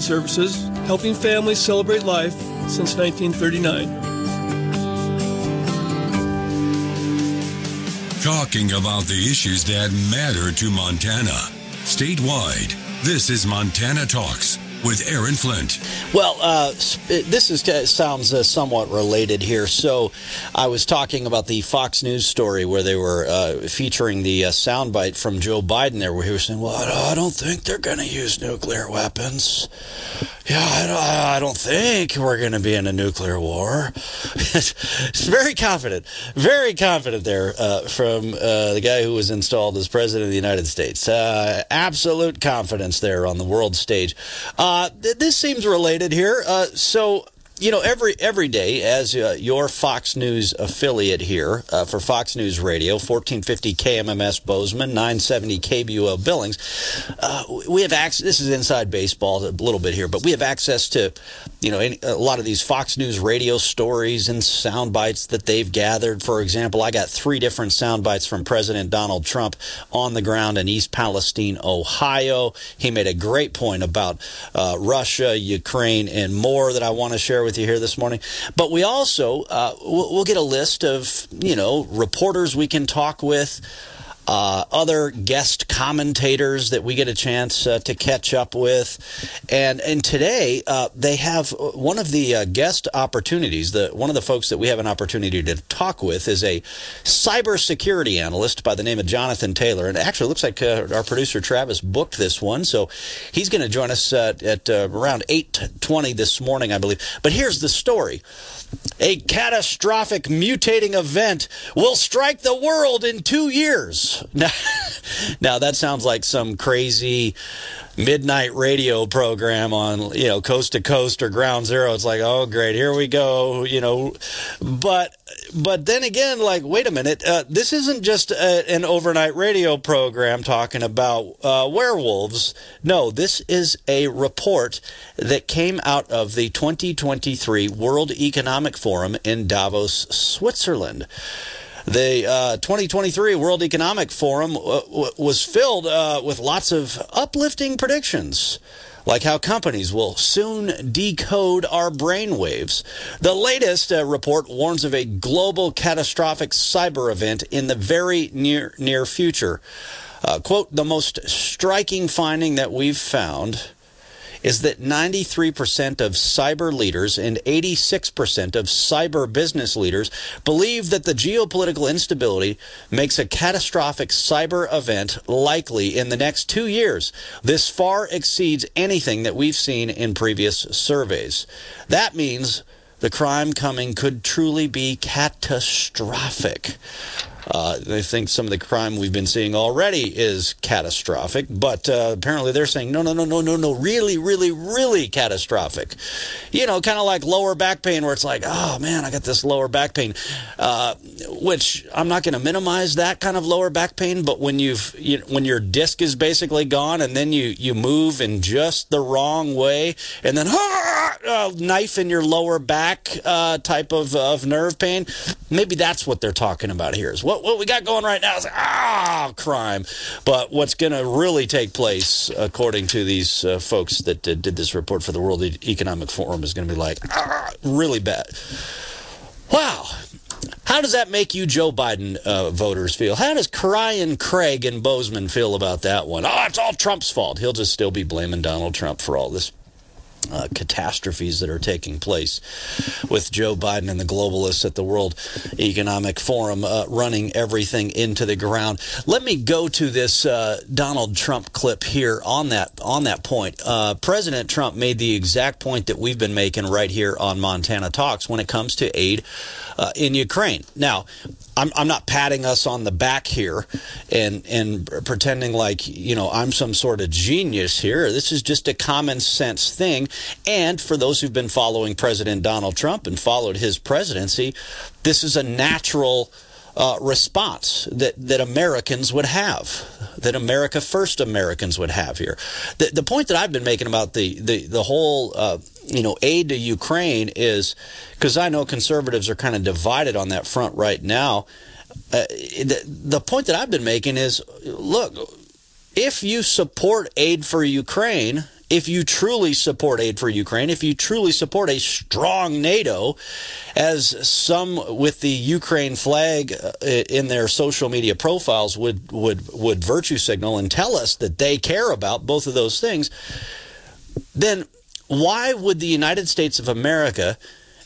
Services, helping families celebrate life since 1939. Talking about the issues that matter to Montana. Statewide, this is Montana Talks with Aaron Flint. Well, uh, this is uh, sounds uh, somewhat related here. So, I was talking about the Fox News story where they were uh, featuring the uh, soundbite from Joe Biden there, where he was saying, "Well, I don't think they're going to use nuclear weapons." Yeah, I don't, I don't think we're going to be in a nuclear war. it's very confident, very confident there uh, from the guy who was installed as president of the United States. absolute confidence there on the world stage. Uh, this seems related here. Uh, so you know every every day as uh, your Fox News affiliate here uh, for Fox News Radio, 1450 KMMS Bozeman, 970 KBUO Billings. Uh, we have access. This is inside baseball a little bit here, but we have access to you know any, a lot of these Fox News radio stories and sound bites that they've gathered. For example, I got three different sound bites from President Donald Trump on the ground in East Palestine, Ohio. He made a great point about uh, Russia, Ukraine, and more that I want to share with you here this morning. But we also uh, we'll, we'll get a list of you know reporters we can talk with uh, other guest commentators that we get a chance uh, to catch up with. And and today uh, they have one of the uh, guest opportunities. The one of the folks that we have an opportunity to talk with is a cybersecurity analyst by the name of Jonathan Taylor. And actually, it looks like uh, our producer Travis booked this one, so he's going to join us uh, at around eight twenty this morning, I believe. But here's the story. A catastrophic mutating event will strike the world in two years. Now, now that sounds like some crazy midnight radio program on you know coast to coast or ground zero. It's like oh great here we go you know. But but then again like wait a minute uh, this isn't just a, an overnight radio program talking about uh, werewolves. No this is a report that came out of the 2023 world economic forum in davos switzerland the uh, 2023 World Economic Forum uh, was filled uh, with lots of uplifting predictions like how companies will soon decode our brainwaves. The latest uh, report warns of a global catastrophic cyber event in the very near near future. Uh, quote, the most striking finding that we've found is that 93% of cyber leaders and 86% of cyber business leaders believe that the geopolitical instability makes a catastrophic cyber event likely in the next two years. This far exceeds anything that we've seen in previous surveys. That means the crime coming could truly be catastrophic. Uh, they think some of the crime we've been seeing already is catastrophic, but uh, apparently they're saying no, no, no, no, no, no, really, really, really catastrophic. You know, kind of like lower back pain, where it's like, oh man, I got this lower back pain. Uh, which I'm not going to minimize that kind of lower back pain, but when you've you, when your disc is basically gone, and then you you move in just the wrong way, and then ah, knife in your lower back uh, type of of nerve pain, maybe that's what they're talking about here. Is what what, what we got going right now is ah, crime. But what's going to really take place, according to these uh, folks that uh, did this report for the World Economic Forum, is going to be like, ah, really bad. Wow. How does that make you Joe Biden uh, voters feel? How does Ryan Craig and Bozeman feel about that one? Oh, it's all Trump's fault. He'll just still be blaming Donald Trump for all this uh, catastrophes that are taking place with Joe Biden and the globalists at the World Economic Forum uh, running everything into the ground. Let me go to this uh, Donald Trump clip here on that on that point. Uh, President Trump made the exact point that we've been making right here on Montana Talks when it comes to aid uh, in Ukraine. Now, I'm, I'm not patting us on the back here and and pretending like you know I'm some sort of genius here. This is just a common sense thing. And for those who've been following President Donald Trump and followed his presidency, this is a natural uh, response that, that Americans would have, that America First Americans would have here. The, the point that I've been making about the, the, the whole uh, you know aid to Ukraine is because I know conservatives are kind of divided on that front right now. Uh, the, the point that I've been making is look, if you support aid for Ukraine if you truly support aid for Ukraine, if you truly support a strong NATO, as some with the Ukraine flag uh, in their social media profiles would would would virtue signal and tell us that they care about both of those things, then why would the United States of America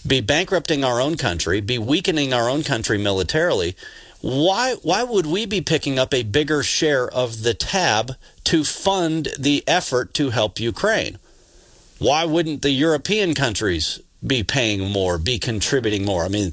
be bankrupting our own country, be weakening our own country militarily? Why why would we be picking up a bigger share of the tab to fund the effort to help Ukraine? Why wouldn't the European countries be paying more, be contributing more. I mean,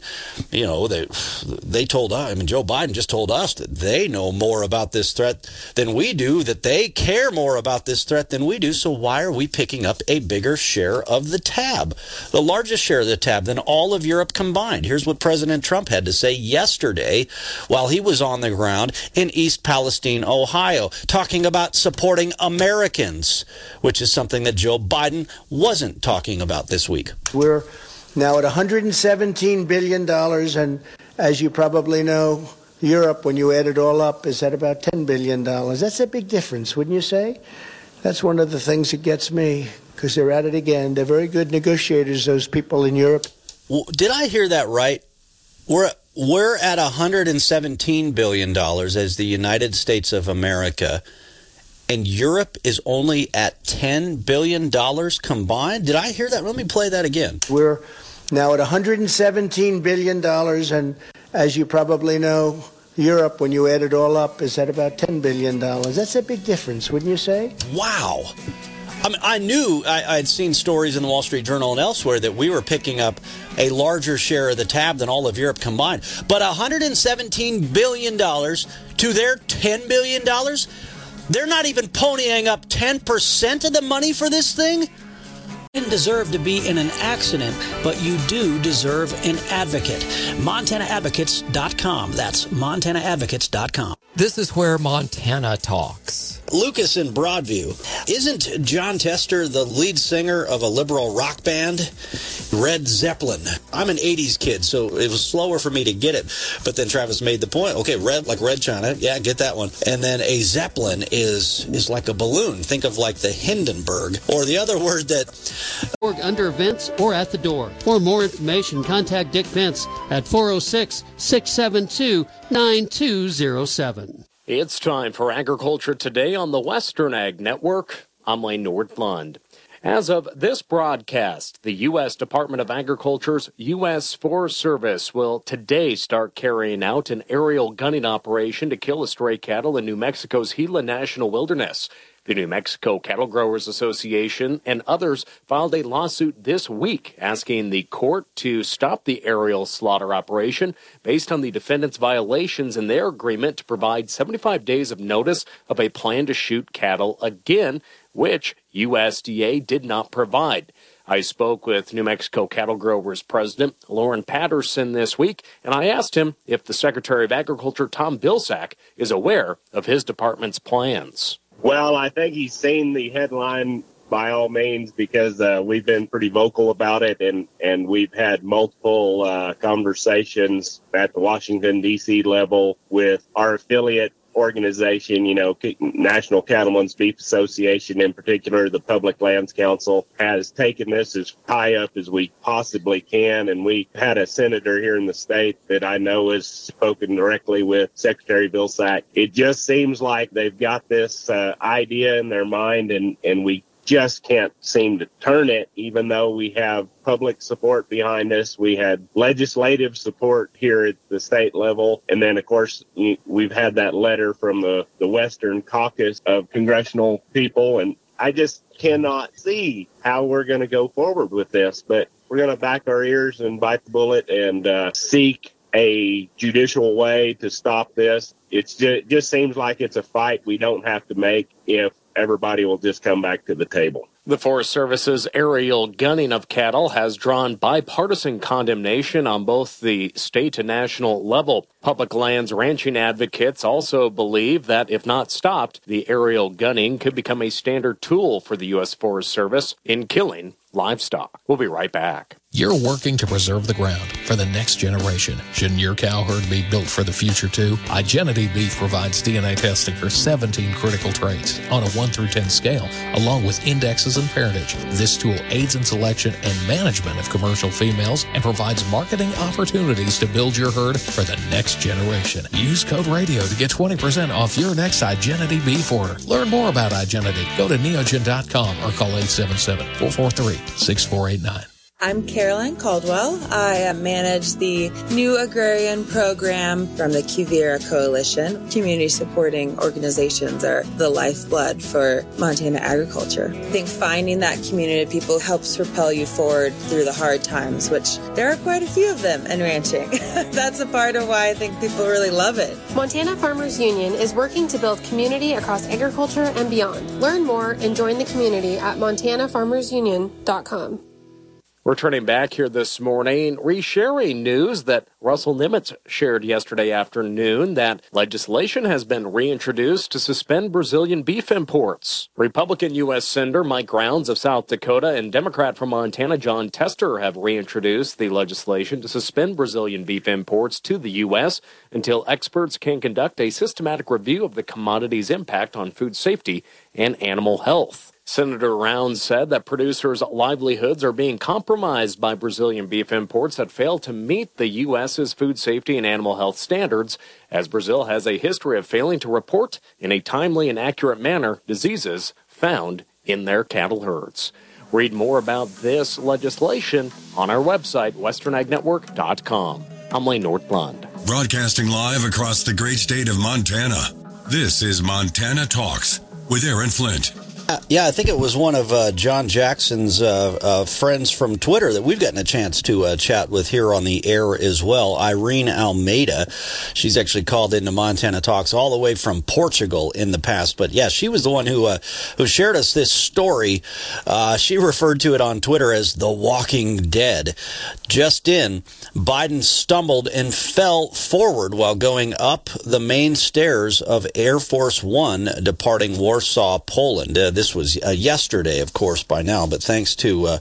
you know, they they told us. I mean, Joe Biden just told us that they know more about this threat than we do, that they care more about this threat than we do. So why are we picking up a bigger share of the tab, the largest share of the tab than all of Europe combined? Here's what President Trump had to say yesterday while he was on the ground in East Palestine, Ohio, talking about supporting Americans, which is something that Joe Biden wasn't talking about this week. We're now at $117 billion, and as you probably know, Europe, when you add it all up, is at about $10 billion. That's a big difference, wouldn't you say? That's one of the things that gets me, because they're at it again. They're very good negotiators, those people in Europe. Well, did I hear that right? We're we're at 117 billion dollars as the United States of America and Europe is only at $10 billion combined. Did I hear that? Let me play that again. We're now at $117 billion, and as you probably know, Europe, when you add it all up, is at about $10 billion. That's a big difference, wouldn't you say? Wow. I mean, I knew I, had seen stories in the Wall Street Journal and elsewhere that we were picking up a larger share of the tab than all of Europe combined. But $117 billion to their $10 billion? They're not even ponying up 10% of the money for this thing? didn't deserve to be in an accident, but you do deserve an advocate. MontanaAdvocates.com. That's MontanaAdvocates.com. This is where Montana talks. Lucas in Broadview. Isn't Jon Tester the lead singer of a liberal rock band? Red Zeppelin. I'm an 80s kid, so it was slower for me to get it. But then Travis made the point. Okay, red like red china. Yeah, get that one. And then a Zeppelin is is like a balloon. Think of like the Hindenburg. Or the other word that under events or at the door. For more information, contact Dick Pence at 406 672 9207. It's time for Agriculture Today on the Western Ag Network. I'm Lane Nordlund. As of this broadcast, the U.S. Department of Agriculture's U.S. Forest Service will today start carrying out an aerial gunning operation to kill stray cattle in New Mexico's Gila National Wilderness. The New Mexico Cattle Growers Association and others filed a lawsuit this week asking the court to stop the aerial slaughter operation based on the defendants' violations in their agreement to provide 75 days of notice of a plan to shoot cattle again, which USDA did not provide. I spoke with New Mexico Cattle Growers President Loren Patterson this week, and I asked him if the Secretary of Agriculture, Tom Vilsack, is aware of his department's plans. Well, I think he's seen the headline by all means because uh, we've been pretty vocal about it and, and we've had multiple uh, conversations at the Washington, D.C. level with our affiliate organization, you know, National Cattlemen's Beef Association in particular, the Public Lands Council has taken this as high up as we possibly can. And we had a senator here in the state that I know has spoken directly with Secretary Vilsack. It just seems like they've got this uh, idea in their mind and, and we just can't seem to turn it, even though we have public support behind us. We had legislative support here at the state level. And then, of course, we've had that letter from the, the Western caucus of congressional people. And I just cannot see how we're going to go forward with this. But we're going to back our ears and bite the bullet and uh, seek a judicial way to stop this. Just, it just seems like it's a fight we don't have to make if everybody will just come back to the table. The Forest Service's aerial gunning of cattle has drawn bipartisan condemnation on both the state and national level. Public lands ranching advocates also believe that if not stopped, the aerial gunning could become a standard tool for the U.S. Forest Service in killing livestock. We'll be right back. You're working to preserve the ground for the next generation. Shouldn't your cow herd be built for the future too? Igenity Beef provides DNA testing for 17 critical traits on a 1 through 10 scale, along with indexes and parentage. This tool aids in selection and management of commercial females and provides marketing opportunities to build your herd for the next generation. Use code radio to get 20% off your next Igenity Beef order. Learn more about Igenity. Go to neogen.com or call 877 443 6489. I'm Caroline Caldwell. I manage the new agrarian program from the Quivira Coalition. Community supporting organizations are the lifeblood for Montana agriculture. I think finding that community of people helps propel you forward through the hard times, which there are quite a few of them in ranching. That's a part of why I think people really love it. Montana Farmers Union is working to build community across agriculture and beyond. Learn more and join the community at montanafarmersunion.com. We're turning back here this morning, resharing news that Russell Nemetz shared yesterday afternoon that legislation has been reintroduced to suspend Brazilian beef imports. Republican U.S. Senator Mike Rounds of South Dakota and Democrat from Montana Jon Tester have reintroduced the legislation to suspend Brazilian beef imports to the U.S. until experts can conduct a systematic review of the commodity's impact on food safety and animal health. Senator Rounds said that producers' livelihoods are being compromised by Brazilian beef imports that fail to meet the U.S.'s food safety and animal health standards, as Brazil has a history of failing to report in a timely and accurate manner diseases found in their cattle herds. Read more about this legislation on our website, westernagnetwork.com. I'm Lane Nordlund. Broadcasting live across the great state of Montana. This is Montana Talks with Aaron Flint. Uh, yeah, I think it was one of uh, John Jackson's uh, uh, friends from Twitter that we've gotten a chance to uh, chat with here on the air as well. Irene Almeida. She's actually called into Montana Talks all the way from Portugal in the past. But yeah, she was the one who who shared us this story. she referred to it on Twitter as The Walking Dead. Just in, Biden stumbled and fell forward while going up the main stairs of Air Force One departing Warsaw, Poland this was uh, yesterday, of course, by now, but thanks to, uh,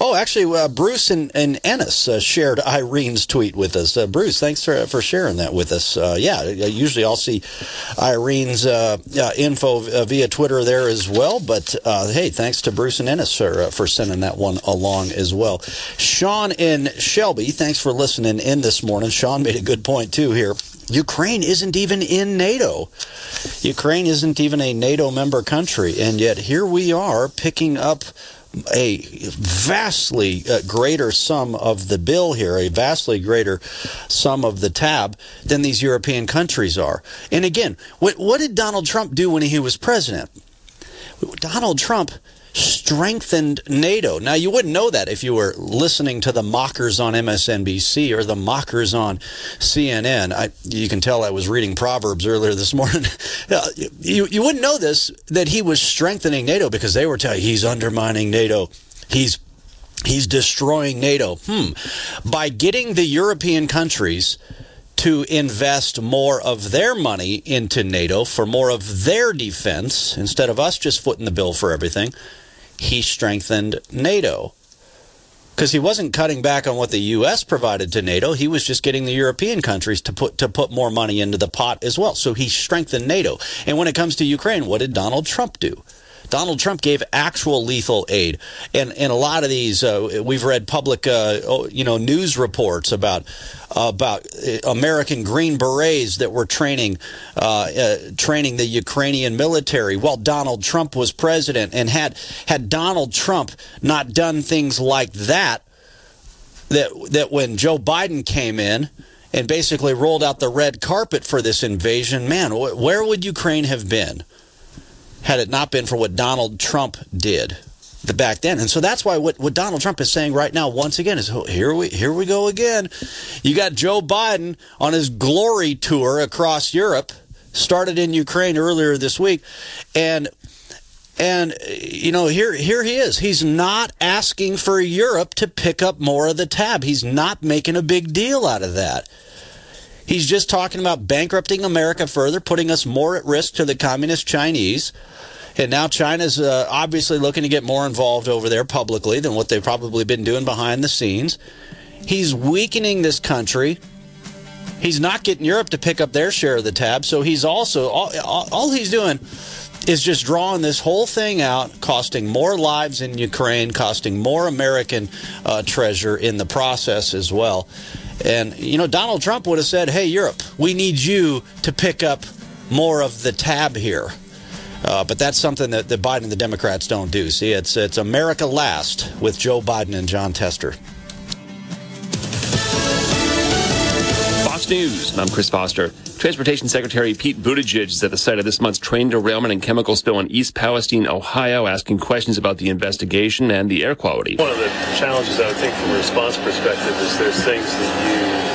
oh, actually, uh, Bruce and, and Ennis uh, shared Irene's tweet with us. Uh, Bruce, thanks for, for sharing that with us. Uh, yeah, usually I'll see Irene's info via Twitter there as well, but hey, thanks to Bruce and Ennis for, for sending that one along as well. Sean in Shelby, thanks for listening in this morning. Sean made a good point, too, here. Ukraine isn't even in NATO. Ukraine isn't even a NATO member country, and yet here we are picking up a vastly uh, greater sum of the bill here, a vastly greater sum of the tab than these European countries are. And again, what, what did Donald Trump do when he was president? Donald Trump strengthened NATO. Now, you wouldn't know that if you were listening to the mockers on MSNBC or the mockers on CNN. I, you can tell I was reading Proverbs earlier this morning. you, you wouldn't know this, that he was strengthening NATO because they were telling he's undermining NATO. He's He's destroying NATO. Hmm. By getting the European countries to invest more of their money into NATO for more of their defense instead of us just footing the bill for everything. He strengthened NATO because he wasn't cutting back on what the U.S. provided to NATO. He was just getting the European countries to put to put more money into the pot as well. So he strengthened NATO. And when it comes to Ukraine, what did Donald Trump do? Donald Trump gave actual lethal aid, and and a lot of these uh, we've read public uh, oh, you know news reports about about uh, American Green Berets that were training uh, uh, training the Ukrainian military while Donald Trump was president, and had had Donald Trump not done things like that, that that when Joe Biden came in and basically rolled out the red carpet for this invasion, man, where would Ukraine have been? Had it not been for what Donald Trump did back then. And so that's why what, what Donald Trump is saying right now, once again, is oh, here we here we go again. You got Joe Biden on his glory tour across Europe, started in Ukraine earlier this week, and and you know here here he is. He's not asking for Europe to pick up more of the tab. He's not making a big deal out of that. He's just talking about bankrupting America further, putting us more at risk to the communist Chinese And now China's uh, obviously looking to get more involved over there publicly than what they've probably been doing behind the scenes. He's weakening this country. He's not getting Europe to pick up their share of the tab. So he's also, all, all he's doing is just drawing this whole thing out, costing more lives in Ukraine, costing more American uh, treasure in the process as well. And, you know, Donald Trump would have said, hey, Europe, we need you to pick up more of the tab here. Uh, but that's something that, that Biden and the Democrats don't do. See, it's, it's America last with Joe Biden and Jon Tester. Fox News. I'm Chris Foster. Transportation Secretary Pete Buttigieg is at the site of this month's train derailment and chemical spill in East Palestine, Ohio, asking questions about the investigation and the air quality. One of the challenges, I would think, from a response perspective, is there's things that you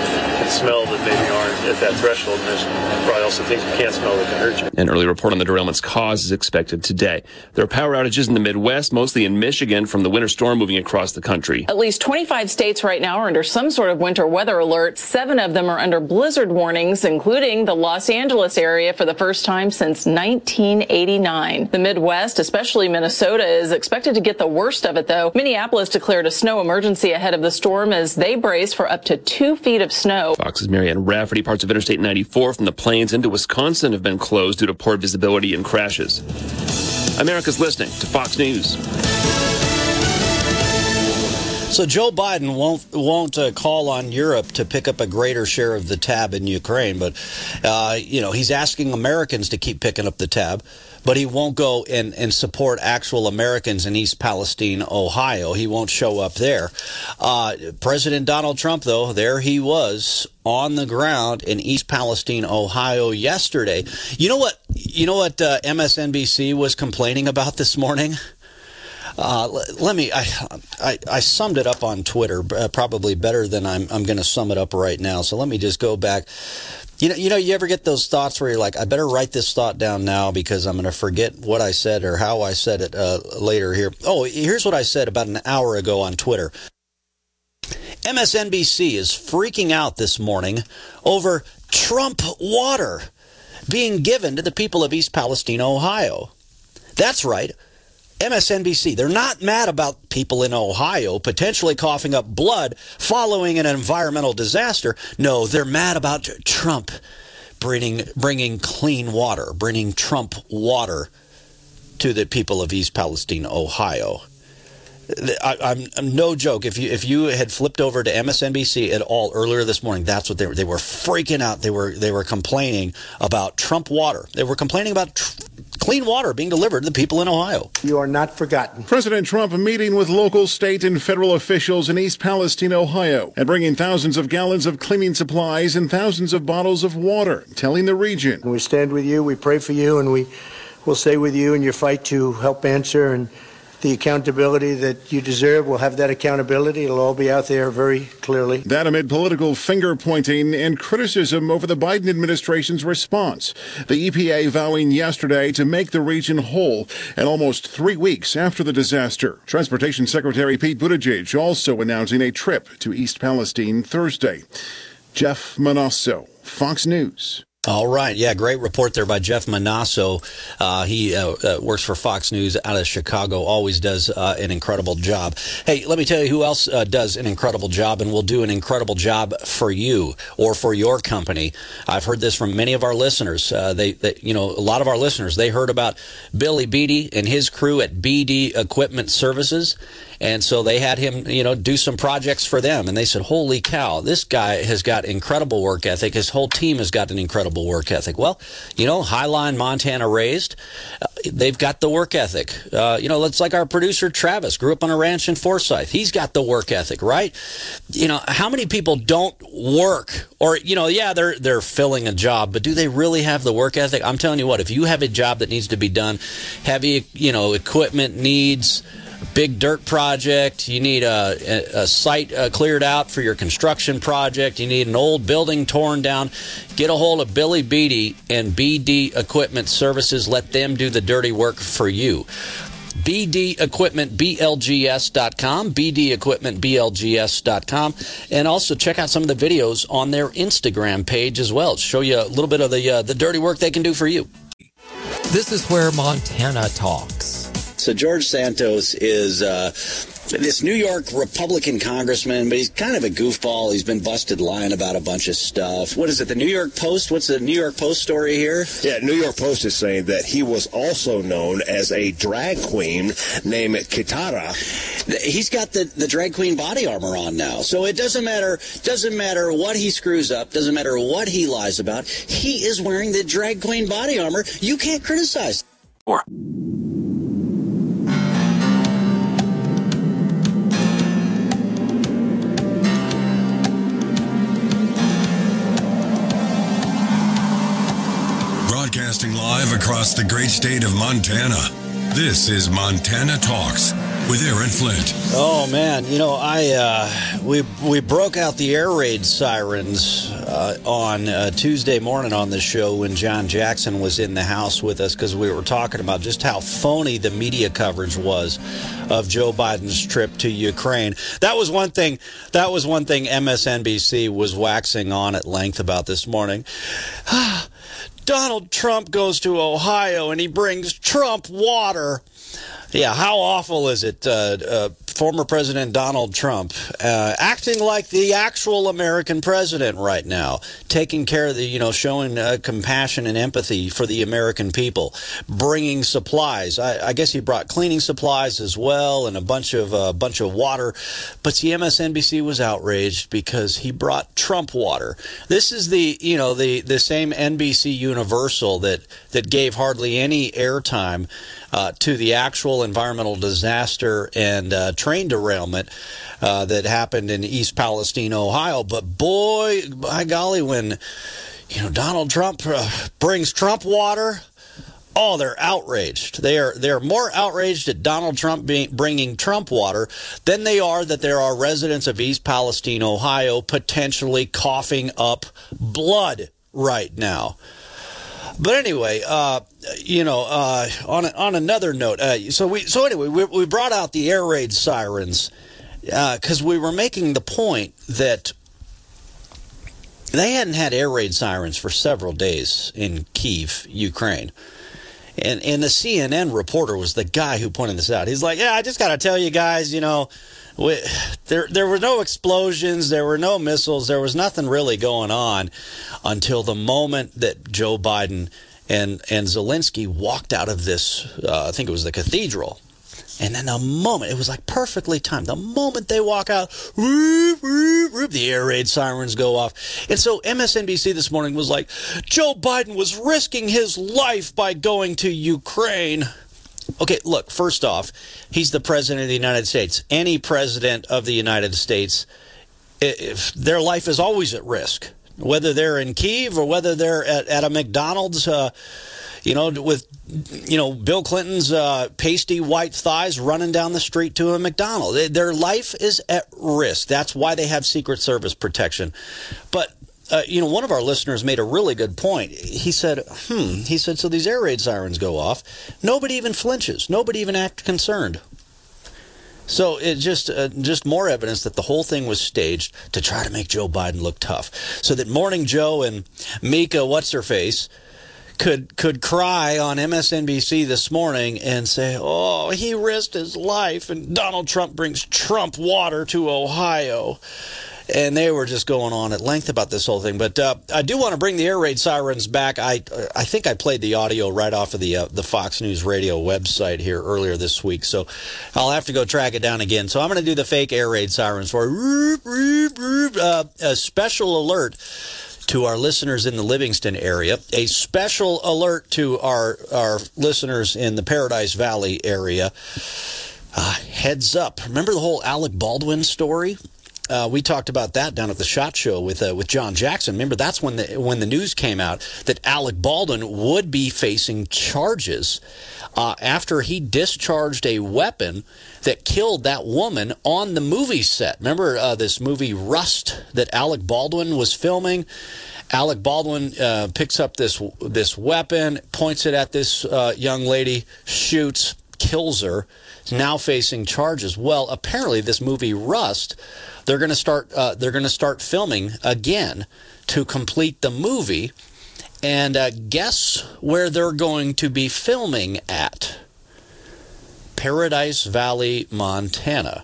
smell that maybe aren't at that threshold. And there's probably also things you can't smell that can hurt you. An early report on the derailment's cause is expected today. There are power outages in the Midwest, mostly in Michigan, from the winter storm moving across the country. At least 25 states right now are under some sort of winter weather alert. Seven of them are under blizzard warnings, including the Los Angeles area for the first time since 1989. The Midwest, especially Minnesota, is expected to get the worst of it, though. Minneapolis declared a snow emergency ahead of the storm as they brace for up to two feet of snow. Fox's Marianne Rafferty. Parts of Interstate 94 from the plains into Wisconsin have been closed due to poor visibility and crashes. America's listening to Fox News. So Joe Biden won't won't uh, call on Europe to pick up a greater share of the tab in Ukraine, but uh, you know he's asking Americans to keep picking up the tab but he won't go and, and support actual Americans in East Palestine, Ohio. He won't show up there. Uh, President Donald Trump, though, there he was on the ground in East Palestine, Ohio yesterday. You know what? You know what uh, MSNBC was complaining about this morning? Uh, let me. I, I, I summed it up on Twitter, uh, probably better than I'm I'm going to sum it up right now. So let me just go back. You know, you know, you ever get those thoughts where you're like, I better write this thought down now because I'm going to forget what I said or how I said it uh, later here. Oh, here's what I said about an hour ago on Twitter. MSNBC is freaking out this morning over Trump water being given to the people of East Palestine, Ohio. That's right. MSNBC. They're not mad about people in Ohio potentially coughing up blood following an environmental disaster. No, they're mad about Trump bringing bringing clean water, bringing Trump water to the people of East Palestine, Ohio. I, am no joke. If you if you had flipped over to MSNBC at all earlier this morning, that's what they were. They were freaking out. They were they were complaining about Trump water. They were complaining about tr- clean water being delivered to the people in Ohio. You are not forgotten. President Trump meeting with local, state, and federal officials in East Palestine, Ohio, and bringing thousands of gallons of cleaning supplies and thousands of bottles of water, telling the region. We stand with you. We pray for you, and we will stay with you in your fight to help answer and the accountability that you deserve. We'll have that accountability. It'll all be out there very clearly. That amid political finger pointing and criticism over the Biden administration's response. The EPA vowing yesterday to make the region whole, and almost three weeks after the disaster. Transportation Secretary Pete Buttigieg also announcing a trip to East Palestine Thursday. Jeff Monosso, Fox News. All right. Yeah, great report there by Jeff Monosso. Uh, he uh, uh, works for Fox News out of Chicago, always does uh, an incredible job. Hey, let me tell you who else uh, does an incredible job and will do an incredible job for you or for your company. I've heard this from many of our listeners. Uh, they, they, you know, a lot of our listeners, they heard about Billy Beatty and his crew at BD Equipment Services and so they had him, you know, do some projects for them. And they said, holy cow, this guy has got incredible work ethic. His whole team has got an incredible work ethic. Well, you know, Highline Montana raised, uh, they've got the work ethic. Uh, you know, it's like our producer Travis grew up on a ranch in Forsyth. He's got the work ethic, right? You know, how many people don't work or, you know, yeah, they're, they're filling a job, but do they really have the work ethic? I'm telling you what, if you have a job that needs to be done, heavy, you know, equipment needs, big dirt project, you need a, a site uh, cleared out for your construction project, you need an old building torn down, get a hold of Billy Beatty and BD Equipment Services. Let them do the dirty work for you. BDEquipmentBLGS.com, BDEquipmentBLGS.com, and also check out some of the videos on their Instagram page as well. Show you a little bit of the uh, the dirty work they can do for you. This is where Montana talks. So George Santos is uh, this New York Republican congressman, but he's kind of a goofball. He's been busted lying about a bunch of stuff. What is it? The New York Post? What's the New York Post story here? Yeah, New York Post is saying that he was also known as a drag queen named Kitara. He's got the, the drag queen body armor on now. So it doesn't matter doesn't matter what he screws up, doesn't matter what he lies about. He is wearing the drag queen body armor. You can't criticize. Or Broadcasting live across the great state of Montana. This is Montana Talks with Aaron Flint. Oh man, you know I uh, we we broke out the air raid sirens uh, on uh, Tuesday morning on the show when John Jackson was in the house with us because we were talking about just how phony the media coverage was of Joe Biden's trip to Ukraine. That was one thing. That was one thing MSNBC was waxing on at length about this morning. Donald Trump goes to Ohio and he brings Trump water. Yeah, how awful is it? Uh, uh, former President Donald Trump uh, acting like the actual American president right now, taking care of the, you know, showing uh, compassion and empathy for the American people, bringing supplies. I, I, guess he brought cleaning supplies as well and a bunch of a bunch of water. But see, MSNBC was outraged because he brought Trump water. This is the, you know, the the same NBC Universal that that gave hardly any airtime uh, to the actual environmental disaster and uh, train derailment uh, that happened in East Palestine, Ohio. But boy, by golly, when you know Donald Trump uh, brings Trump water. Oh, they're outraged. They are they're more outraged at Donald Trump being, bringing Trump water than they are that there are residents of East Palestine, Ohio, potentially coughing up blood right now. But anyway, uh, you know, uh, on on another note, uh, so we so anyway we, we brought out the air raid sirens because uh, we were making the point that they hadn't had air raid sirens for several days in Kiev, Ukraine. And and the CNN reporter was the guy who pointed this out. He's like, "Yeah, I just got to tell you guys, you know, we, there there were no explosions, there were no missiles, there was nothing really going on until the moment that Joe Biden and and Zelensky walked out of this. Uh, I think it was the cathedral, and then the moment it was like perfectly timed. The moment they walk out, whoop, whoop, whoop, the air raid sirens go off. And so MSNBC this morning was like, Joe Biden was risking his life by going to Ukraine. Okay, look, first off, he's the president of the United States. Any president of the United States, if their life is always at risk, whether they're in Kiev or whether they're at, at a McDonald's. Uh, you know, with you know Bill Clinton's uh, pasty white thighs running down the street to a McDonald's. Their life is at risk. That's why they have Secret Service protection. But uh, you know, one of our listeners made a really good point. He said, "Hmm." He said, "So these air raid sirens go off. Nobody even flinches. Nobody even acts concerned." So it just uh, just more evidence that the whole thing was staged to try to make Joe Biden look tough, so that Morning Joe and Mika, what's her face, could could cry on MSNBC this morning and say, "Oh, he risked his life," and Donald Trump brings Trump water to Ohio and they were just going on at length about this whole thing. But uh, I do want to bring the air raid sirens back. I I think I played the audio right off of the uh, the Fox News Radio website here earlier this week, so I'll have to go track it down again. So I'm going to do the fake air raid sirens for uh, a special alert to our listeners in the Livingston area, a special alert to our our listeners in the Paradise Valley area. Uh, heads up! Remember the whole Alec Baldwin story? Uh, we talked about that down at the Shot Show with uh, with John Jackson. Remember, that's when the when the news came out that Alec Baldwin would be facing charges uh, after he discharged a weapon that killed that woman on the movie set. Remember uh, this movie Rust that Alec Baldwin was filming. Alec Baldwin uh, picks up this this weapon, points it at this uh, young lady, shoots, kills her. Now facing charges. Well, apparently, this movie Rust they're going to start. Uh, they're going to start filming again to complete the movie, And uh, guess where they're going to be filming at? Paradise Valley, Montana.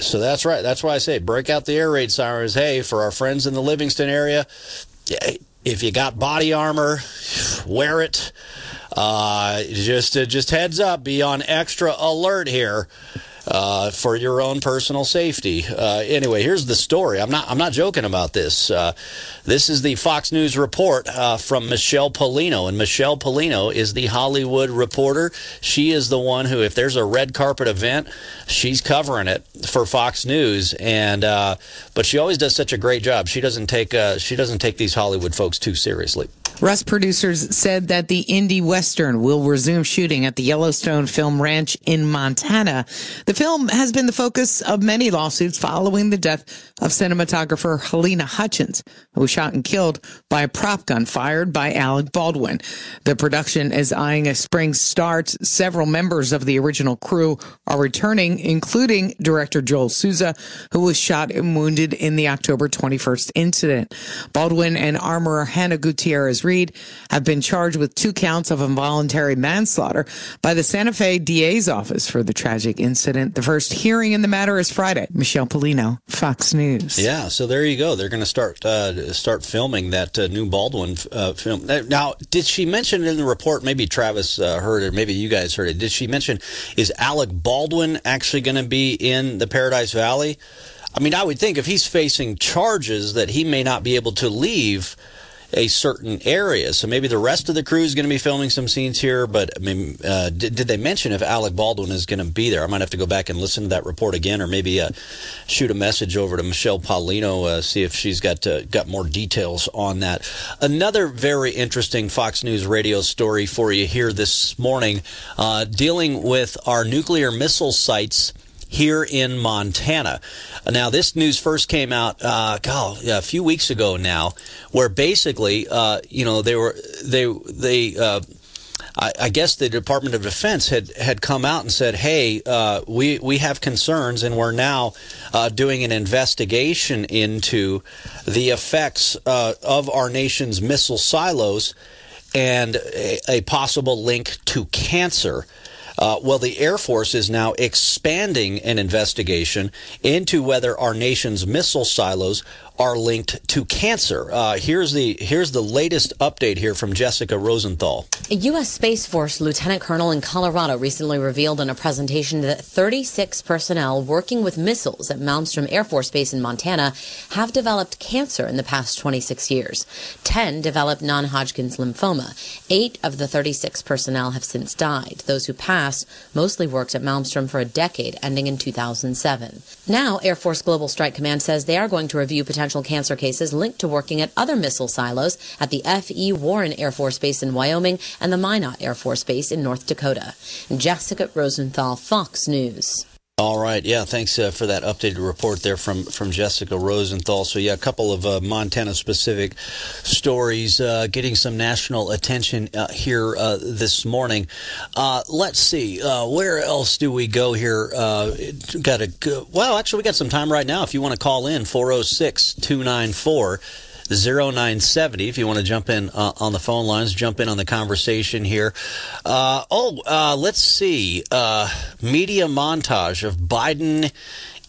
So that's right. That's why I say break out the air raid sirens. Hey, for our friends in the Livingston area, if you got body armor, wear it. Uh, just uh, just heads up, be on extra alert here. Uh, for your own personal safety. Uh, anyway, here's the story. I'm not I'm not joking about this. Uh, this is the Fox News report uh, from Michelle Pollino, and Michelle Pollino is the Hollywood reporter. She is the one who, if there's a red carpet event, she's covering it for Fox News. And uh, but she always does such a great job. She doesn't take uh, she doesn't take these Hollywood folks too seriously. Rust producers said that the indie western will resume shooting at the Yellowstone Film Ranch in Montana. The film has been the focus of many lawsuits following the death of cinematographer Halyna Hutchins, who was shot and killed by a prop gun fired by Alec Baldwin. The production is eyeing a spring start. Several members of the original crew are returning, including director Joel Souza, who was shot and wounded in the October 21st incident. Baldwin and armorer Hannah Gutierrez Reed have been charged with two counts of involuntary manslaughter by the Santa Fe DA's office for the tragic incident. The first hearing in the matter is Friday. Michelle Pollino, Fox News. Yeah, so there you go. They're going to start uh, start filming that uh, new Baldwin uh, film. Now, did she mention in the report? Maybe Travis uh, heard it. Maybe you guys heard it. Did she mention is Alec Baldwin actually going to be in the Paradise Valley? I mean, I would think if he's facing charges that he may not be able to leave a certain area. So maybe the rest of the crew is going to be filming some scenes here. But I mean, uh, did, did, they mention if Alec Baldwin is going to be there? I might have to go back and listen to that report again, or maybe uh, shoot a message over to Michelle Pollino, uh, see if she's got uh, got more details on that. Another very interesting Fox News radio story for you here this morning, uh, dealing with our nuclear missile sites here in Montana. Now, this news first came out, uh, God, a few weeks ago now, where basically, uh, you know, they were they they. Uh, I, guess the Department of Defense had, had come out and said, "Hey, uh, we we have concerns, and we're now uh, doing an investigation into the effects uh, of our nation's missile silos and a, a possible link to cancer." Uh, well, the Air Force is now expanding an investigation into whether our nation's missile silos are linked to cancer. Uh, here's the here's the latest update here from Jessica Rosenthal. A U.S. Space Force lieutenant colonel in Colorado recently revealed in a presentation that 36 personnel working with missiles at Malmstrom Air Force Base in Montana have developed cancer in the past 26 years. 10 developed non-Hodgkin's lymphoma. Eight of the 36 personnel have since died. Those who passed mostly worked at Malmstrom for a decade, ending in 2007. Now, Air Force Global Strike Command says they are going to review potential potential cancer cases linked to working at other missile silos at the F.E. Warren Air Force Base in Wyoming and the Minot Air Force Base in North Dakota. Jessica Rosenthal, Fox News. All right, yeah. Thanks uh, for that updated report there from from Jessica Rosenthal. So yeah, a couple of uh, Montana specific stories uh, getting some national attention uh, here uh, this morning. Uh, let's see, where else do we go here? got a well, actually, we got some time right now. If you want to call in, 406 294 0970 if you want to jump in uh, on the phone lines, jump in on the conversation here. Uh, oh, uh, let's see. Uh, media montage of Biden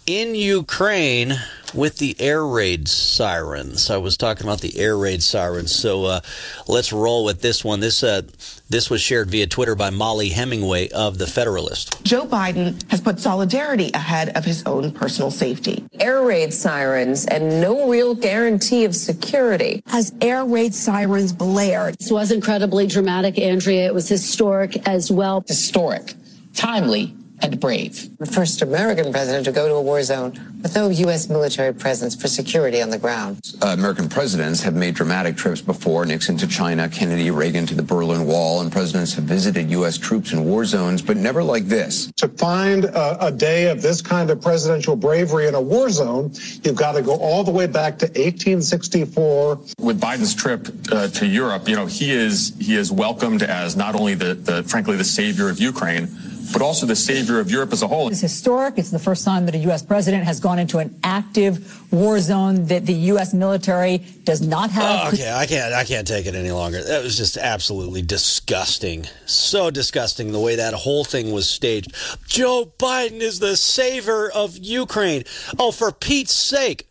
in Ukraine with the air raid sirens. I was talking about the air raid sirens. So uh, let's roll with this one. This uh, this was shared via Twitter by Mollie Hemingway of The Federalist. Joe Biden has put solidarity ahead of his own personal safety. Air raid sirens and no real guarantee of security. As air raid sirens blared. This was incredibly dramatic, Andrea. It was historic as well. Historic, timely, and brave. The first American president to go to a war zone with no U.S. military presence for security on the ground. Uh, American presidents have made dramatic trips before Nixon to China, Kennedy, Reagan to the Berlin Wall, and presidents have visited U.S. troops in war zones, but never like this. To find a, a day of this kind of presidential bravery in a war zone, you've got to go all the way back to 1864. With Biden's trip uh, to Europe, you know, he is he is welcomed as not only the, the frankly the savior of Ukraine but also the savior of Europe as a whole. It's historic. It's the first time that a U.S. president has gone into an active war zone that the U.S. military does not have. Oh, okay, I can't. I can't take it any longer. That was just absolutely disgusting. So disgusting the way that whole thing was staged. Joe Biden is the savior of Ukraine. Oh, for Pete's sake!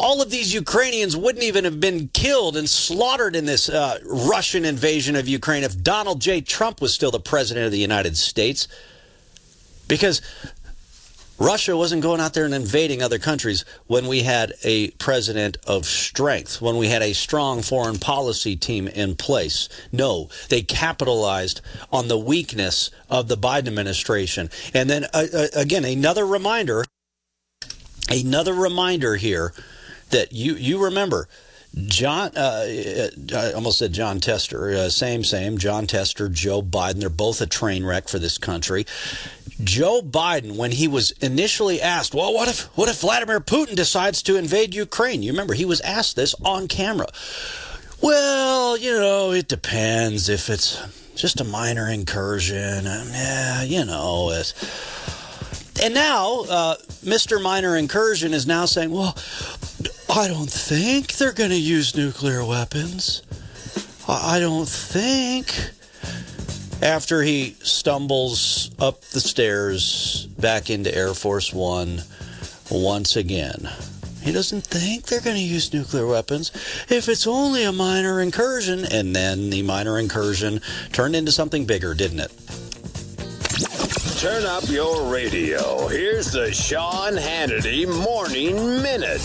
All of these Ukrainians wouldn't even have been killed and slaughtered in this uh, Russian invasion of Ukraine if Donald J. Trump was still the president of the United States. Because Russia wasn't going out there and invading other countries when we had a president of strength, when we had a strong foreign policy team in place. No, they capitalized on the weakness of the Biden administration. And then, uh, uh, again, another reminder, another reminder here that you you remember John, uh, I almost said Jon Tester, uh, same, same. Jon Tester, Joe Biden, they're both a train wreck for this country. Joe Biden, when he was initially asked, well, what if, what if Vladimir Putin decides to invade Ukraine? You remember, he was asked this on camera. Well, you know, it depends if it's just a minor incursion. Um, yeah, you know, it's, and now, uh, Mr. Minor Incursion is now saying, well, I don't think they're going to use nuclear weapons. I don't think. After he stumbles up the stairs back into Air Force One once again. He doesn't think they're going to use nuclear weapons if it's only a minor incursion. And then the minor incursion turned into something bigger, didn't it? Turn up your radio. Here's the Sean Hannity Morning Minute.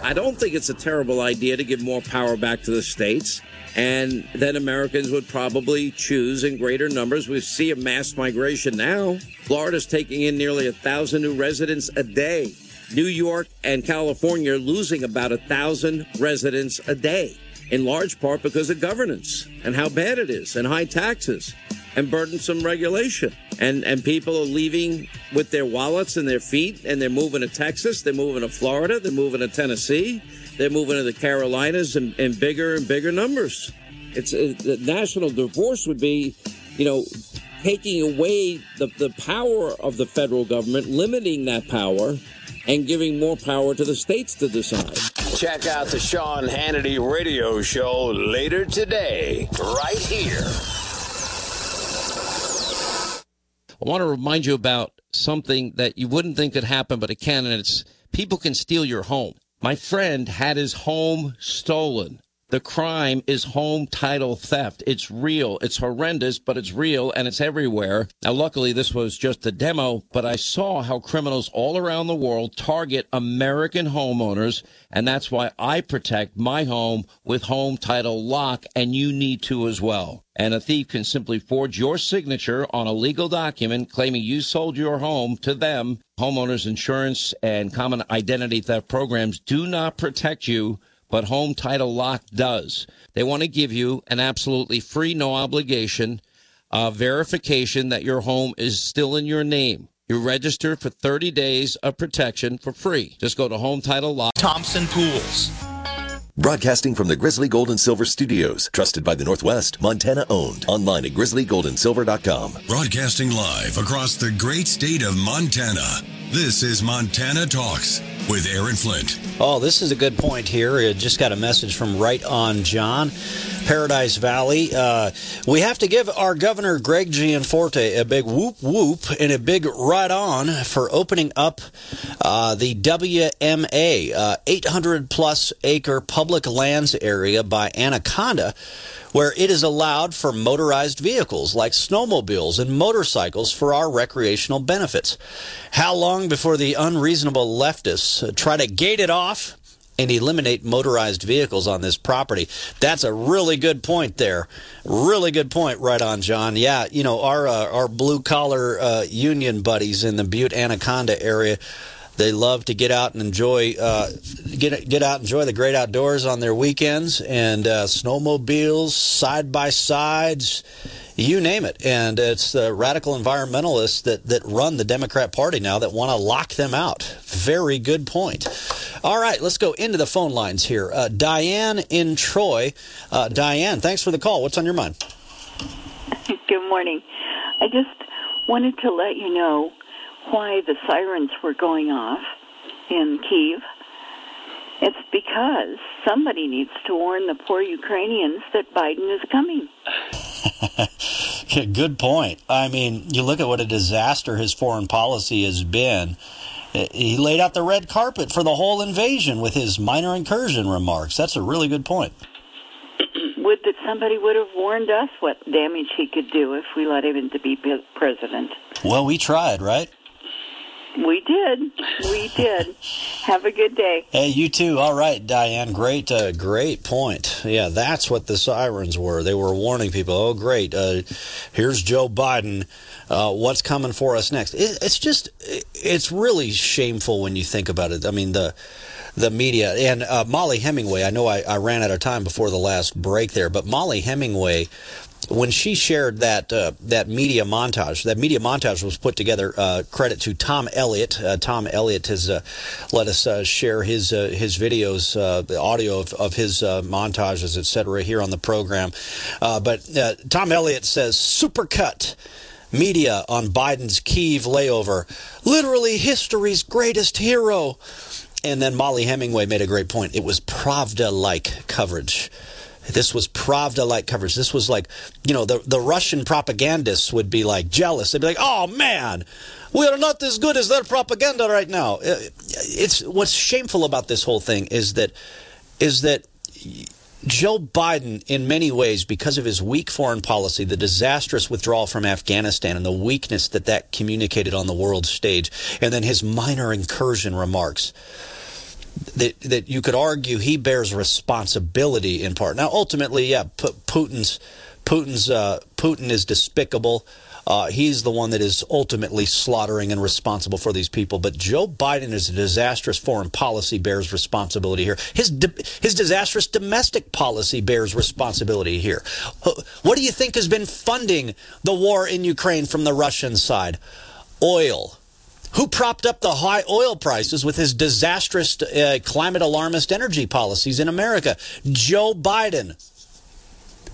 I don't think it's a terrible idea to give more power back to the states. And then Americans would probably choose in greater numbers. We see a mass migration now. Florida's taking in nearly a thousand new residents a day. New York and California are losing about a thousand residents a day, in large part because of governance and how bad it is and high taxes and burdensome regulation. And and people are leaving with their wallets and their feet, and they're moving to Texas, they're moving to Florida, they're moving to Tennessee, they're moving to the Carolinas in, in bigger and bigger numbers. It's uh, the national divorce would be, you know, taking away the, the power of the federal government, limiting that power, and giving more power to the states to decide. Check out the Sean Hannity radio show later today, right here. I want to remind you about something that you wouldn't think could happen, but it can, and it's people can steal your home. My friend had his home stolen. The crime is home title theft. It's real. It's horrendous, but it's real and it's everywhere. Now, luckily, this was just a demo, but I saw how criminals all around the world target American homeowners, and that's why I protect my home with home title lock, and you need to as well. And a thief can simply forge your signature on a legal document claiming you sold your home to them. Homeowners insurance and common identity theft programs do not protect you but Home Title Lock does. They want to give you an absolutely free, no obligation uh, verification that your home is still in your name. You register for 30 days of protection for free. Just go to Home Title Lock. Thompson Pools. Broadcasting from the Grizzly Gold and Silver Studios, trusted by the Northwest, Montana owned. Online at grizzlygoldandsilver.com. Broadcasting live across the great state of Montana. This is Montana Talks with Aaron Flint. Oh, this is a good point here. I just got a message from Right On John, Paradise Valley. Uh, we have to give our governor, Greg Gianforte, a big whoop whoop and a big right on for opening up uh, the WMA, uh, 800 plus acre public lands area by Anaconda where it is allowed for motorized vehicles like snowmobiles and motorcycles for our recreational benefits. How long before the unreasonable leftists try to gate it off and eliminate motorized vehicles on this property. That's a really good point there. Really good point, right on, John. Yeah, you know our uh, our blue collar uh, union buddies in the Butte Anaconda area. They love to get out and enjoy uh, get get out enjoy the great outdoors on their weekends and uh, snowmobiles, side by sides, you name it. And it's the radical environmentalists that that run the Democrat Party now that want to lock them out. Very good point. All right, let's go into the phone lines here. Uh, Diane in Troy. Uh, Diane, thanks for the call. What's on your mind? Good morning. I just wanted to let you know why the sirens were going off in Kiev. It's because somebody needs to warn the poor Ukrainians that Biden is coming. Good point. I mean, you look at what a disaster his foreign policy has been. He laid out the red carpet for the whole invasion with his minor incursion remarks. That's a really good point. Would that somebody would have warned us what damage he could do if we let him to be president. Well, we tried, right? We did. We did. Have a good day. Hey, you too. All right, Diane. Great, uh, great point. Yeah, that's what the sirens were. They were warning people. Oh, great. Uh, here's Joe Biden. Uh, what's coming for us next? It, it's just, it's really shameful when you think about it. I mean, the the media and uh, Mollie Hemingway. I know I, I ran out of time before the last break there, but Mollie Hemingway when she shared that uh, that media montage, that media montage was put together. Uh, credit to Tom Elliott. Uh, Tom Elliott has uh, let us uh, share his uh, his videos, the audio of, of his montages, etc. here on the program. but Tom Elliott says supercut media on Biden's Kiev layover, literally history's greatest hero. And then Mollie Hemingway made a great point. It was Pravda like coverage. This was Pravda like coverage. This was like, you know, the, the Russian propagandists would be like jealous. They'd be like, oh man, we are not as good as their propaganda right now. Uh, it's what's shameful about this whole thing is that is that Joe Biden, in many ways, because of his weak foreign policy, the disastrous withdrawal from Afghanistan, and the weakness that that communicated on the world stage, and then his minor incursion remarks that that you could argue he bears responsibility in part. Now, ultimately, yeah, Putin's Putin's uh, Putin is despicable. Uh, he's the one that is ultimately slaughtering and responsible for these people. But Joe Biden is a disastrous foreign policy bears responsibility here. His his disastrous domestic policy bears responsibility here. What do you think has been funding the war in Ukraine from the Russian side? Oil who propped up the high oil prices with his disastrous uh, climate alarmist energy policies in America? Joe Biden.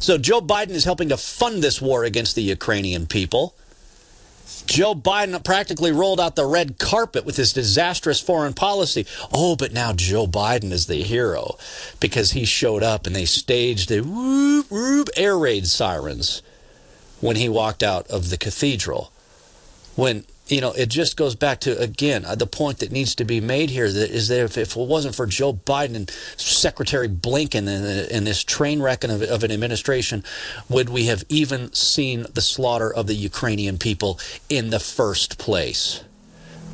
So Joe Biden is helping to fund this war against the Ukrainian people. Joe Biden practically rolled out the red carpet with his disastrous foreign policy. Oh, but now Joe Biden is the hero because he showed up and they staged the whoop, whoop air raid sirens when he walked out of the cathedral. When you know, it just goes back to again uh, the point that needs to be made here that is that if, if it wasn't for Joe Biden and Secretary Blinken and, and this train wreck of, of, an administration, would we have even seen the slaughter of the Ukrainian people in the first place?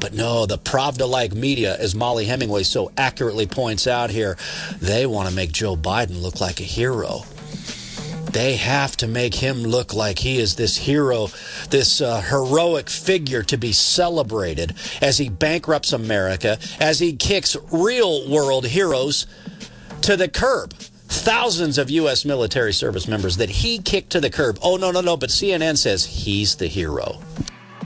But no, the Pravda-like media, as Mollie Hemingway so accurately points out here, they want to make Joe Biden look like a hero. They have to make him look like he is this hero, this uh, heroic figure to be celebrated as he bankrupts America, as he kicks real world heroes to the curb. Thousands of U.S. military service members that he kicked to the curb. Oh, no, no, no, but CNN says he's the hero.